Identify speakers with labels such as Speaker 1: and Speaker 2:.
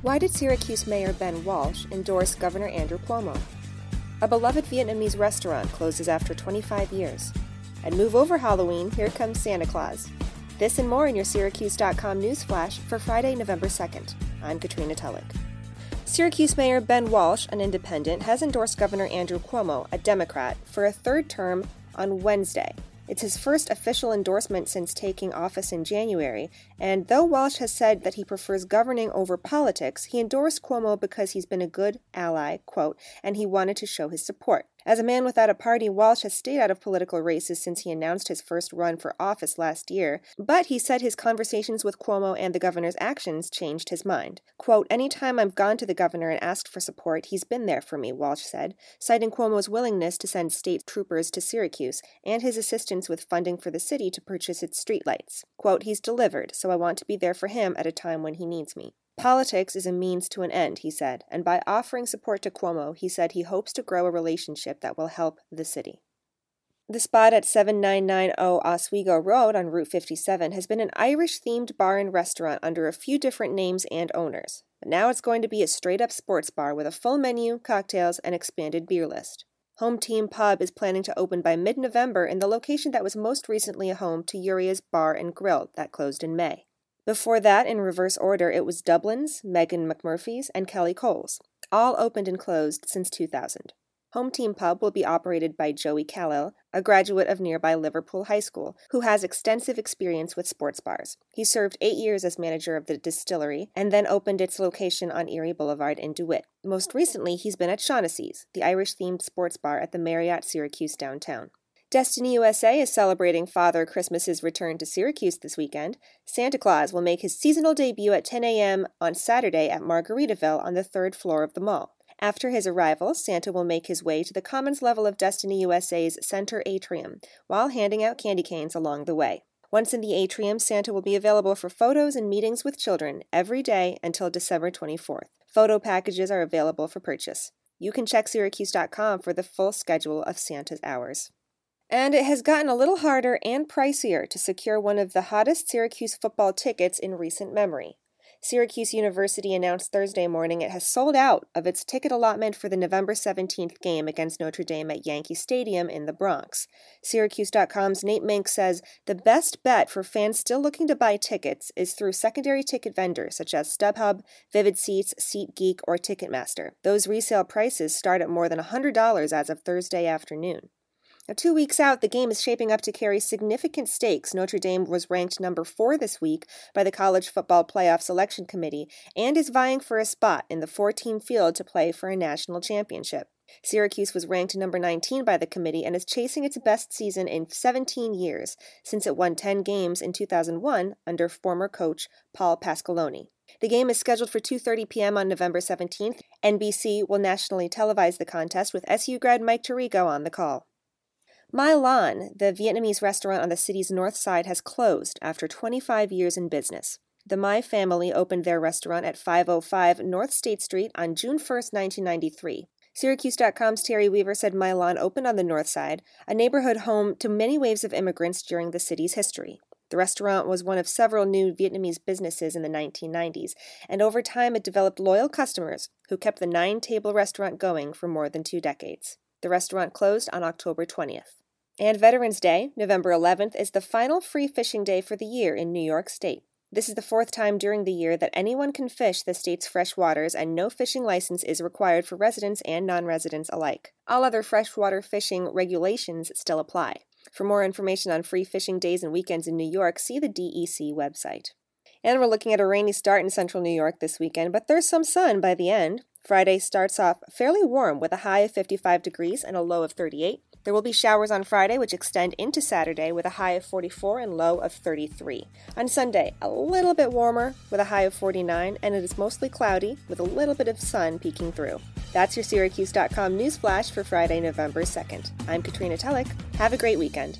Speaker 1: Why did Syracuse Mayor Ben Walsh endorse Governor Andrew Cuomo? A beloved Vietnamese restaurant closes after 25 years. And move over Halloween, here comes Santa Claus. This and more in your Syracuse.com news flash for Friday, November 2nd. I'm Katrina Tulloch. Syracuse Mayor Ben Walsh, an independent, has endorsed Governor Andrew Cuomo, a Democrat, for a third term on Wednesday. It's his first official endorsement since taking office in January, and though Walsh has said that he prefers governing over politics, he endorsed Cuomo because he's been a good ally, quote, and he wanted to show his support. As a man without a party, Walsh has stayed out of political races since he announced his first run for office last year, but he said his conversations with Cuomo and the governor's actions changed his mind. Quote, Anytime I've gone to the governor and asked for support, he's been there for me, Walsh said, citing Cuomo's willingness to send state troopers to Syracuse and his assistance with funding for the city to purchase its streetlights. Quote, He's delivered, so I want to be there for him at a time when he needs me. Politics is a means to an end, he said, and by offering support to Cuomo, he said he hopes to grow a relationship that will help the city. The spot at 7990 Oswego Road on Route 57 has been an Irish themed bar and restaurant under a few different names and owners. But now it's going to be a straight up sports bar with a full menu, cocktails, and expanded beer list. Home Team Pub is planning to open by mid November in the location that was most recently a home to Uria's Bar and Grill that closed in May. Before that, in reverse order, it was Dublin's, Megan McMurphy's, and Kelly Cole's, all opened and closed since 2000. Home Team Pub will be operated by Joey Callil, a graduate of nearby Liverpool High School, who has extensive experience with sports bars. He served eight years as manager of the distillery and then opened its location on Erie Boulevard in DeWitt. Most recently, he's been at Shaughnessy's, the Irish themed sports bar at the Marriott Syracuse downtown. Destiny USA is celebrating Father Christmas's return to Syracuse this weekend. Santa Claus will make his seasonal debut at 10 a.m. on Saturday at Margaritaville on the third floor of the mall. After his arrival, Santa will make his way to the Commons level of Destiny USA's center atrium while handing out candy canes along the way. Once in the atrium, Santa will be available for photos and meetings with children every day until December 24th. Photo packages are available for purchase. You can check Syracuse.com for the full schedule of Santa's hours. And it has gotten a little harder and pricier to secure one of the hottest Syracuse football tickets in recent memory. Syracuse University announced Thursday morning it has sold out of its ticket allotment for the November 17th game against Notre Dame at Yankee Stadium in the Bronx. Syracuse.com's Nate Mink says the best bet for fans still looking to buy tickets is through secondary ticket vendors such as StubHub, Vivid Seats, SeatGeek, or Ticketmaster. Those resale prices start at more than $100 as of Thursday afternoon. Now, two weeks out, the game is shaping up to carry significant stakes. Notre Dame was ranked number four this week by the College Football Playoff Selection Committee and is vying for a spot in the four team field to play for a national championship. Syracuse was ranked number 19 by the committee and is chasing its best season in 17 years since it won 10 games in 2001 under former coach Paul Pasqualoni. The game is scheduled for 2:30 p.m. on November 17th. NBC will nationally televise the contest with SU grad Mike Tirico on the call. My Lan, the Vietnamese restaurant on the city's north side, has closed after 25 years in business. The My family opened their restaurant at 505 North State Street on June 1, 1993. Syracuse.com's Teri Weaver said My Lan opened on the north side, a neighborhood home to many waves of immigrants during the city's history. The restaurant was one of several new Vietnamese businesses in the 1990s, and over time it developed loyal customers who kept the nine table restaurant going for more than two decades. The restaurant closed on October 20th. And Veterans Day, November 11th, is the final free fishing day for the year in New York State. This is the fourth time during the year that anyone can fish the state's fresh waters, and no fishing license is required for residents and non residents alike. All other freshwater fishing regulations still apply. For more information on free fishing days and weekends in New York, see the DEC website. And we're looking at a rainy start in central New York this weekend, but there's some sun by the end. Friday starts off fairly warm with a high of 55 degrees and a low of 38. There will be showers on Friday, which extend into Saturday with a high of 44 and low of 33. On Sunday, a little bit warmer with a high of 49, and it is mostly cloudy with a little bit of sun peeking through. That's your Syracuse.com news flash for Friday, November 2nd. I'm Katrina Tulloch. Have a great weekend.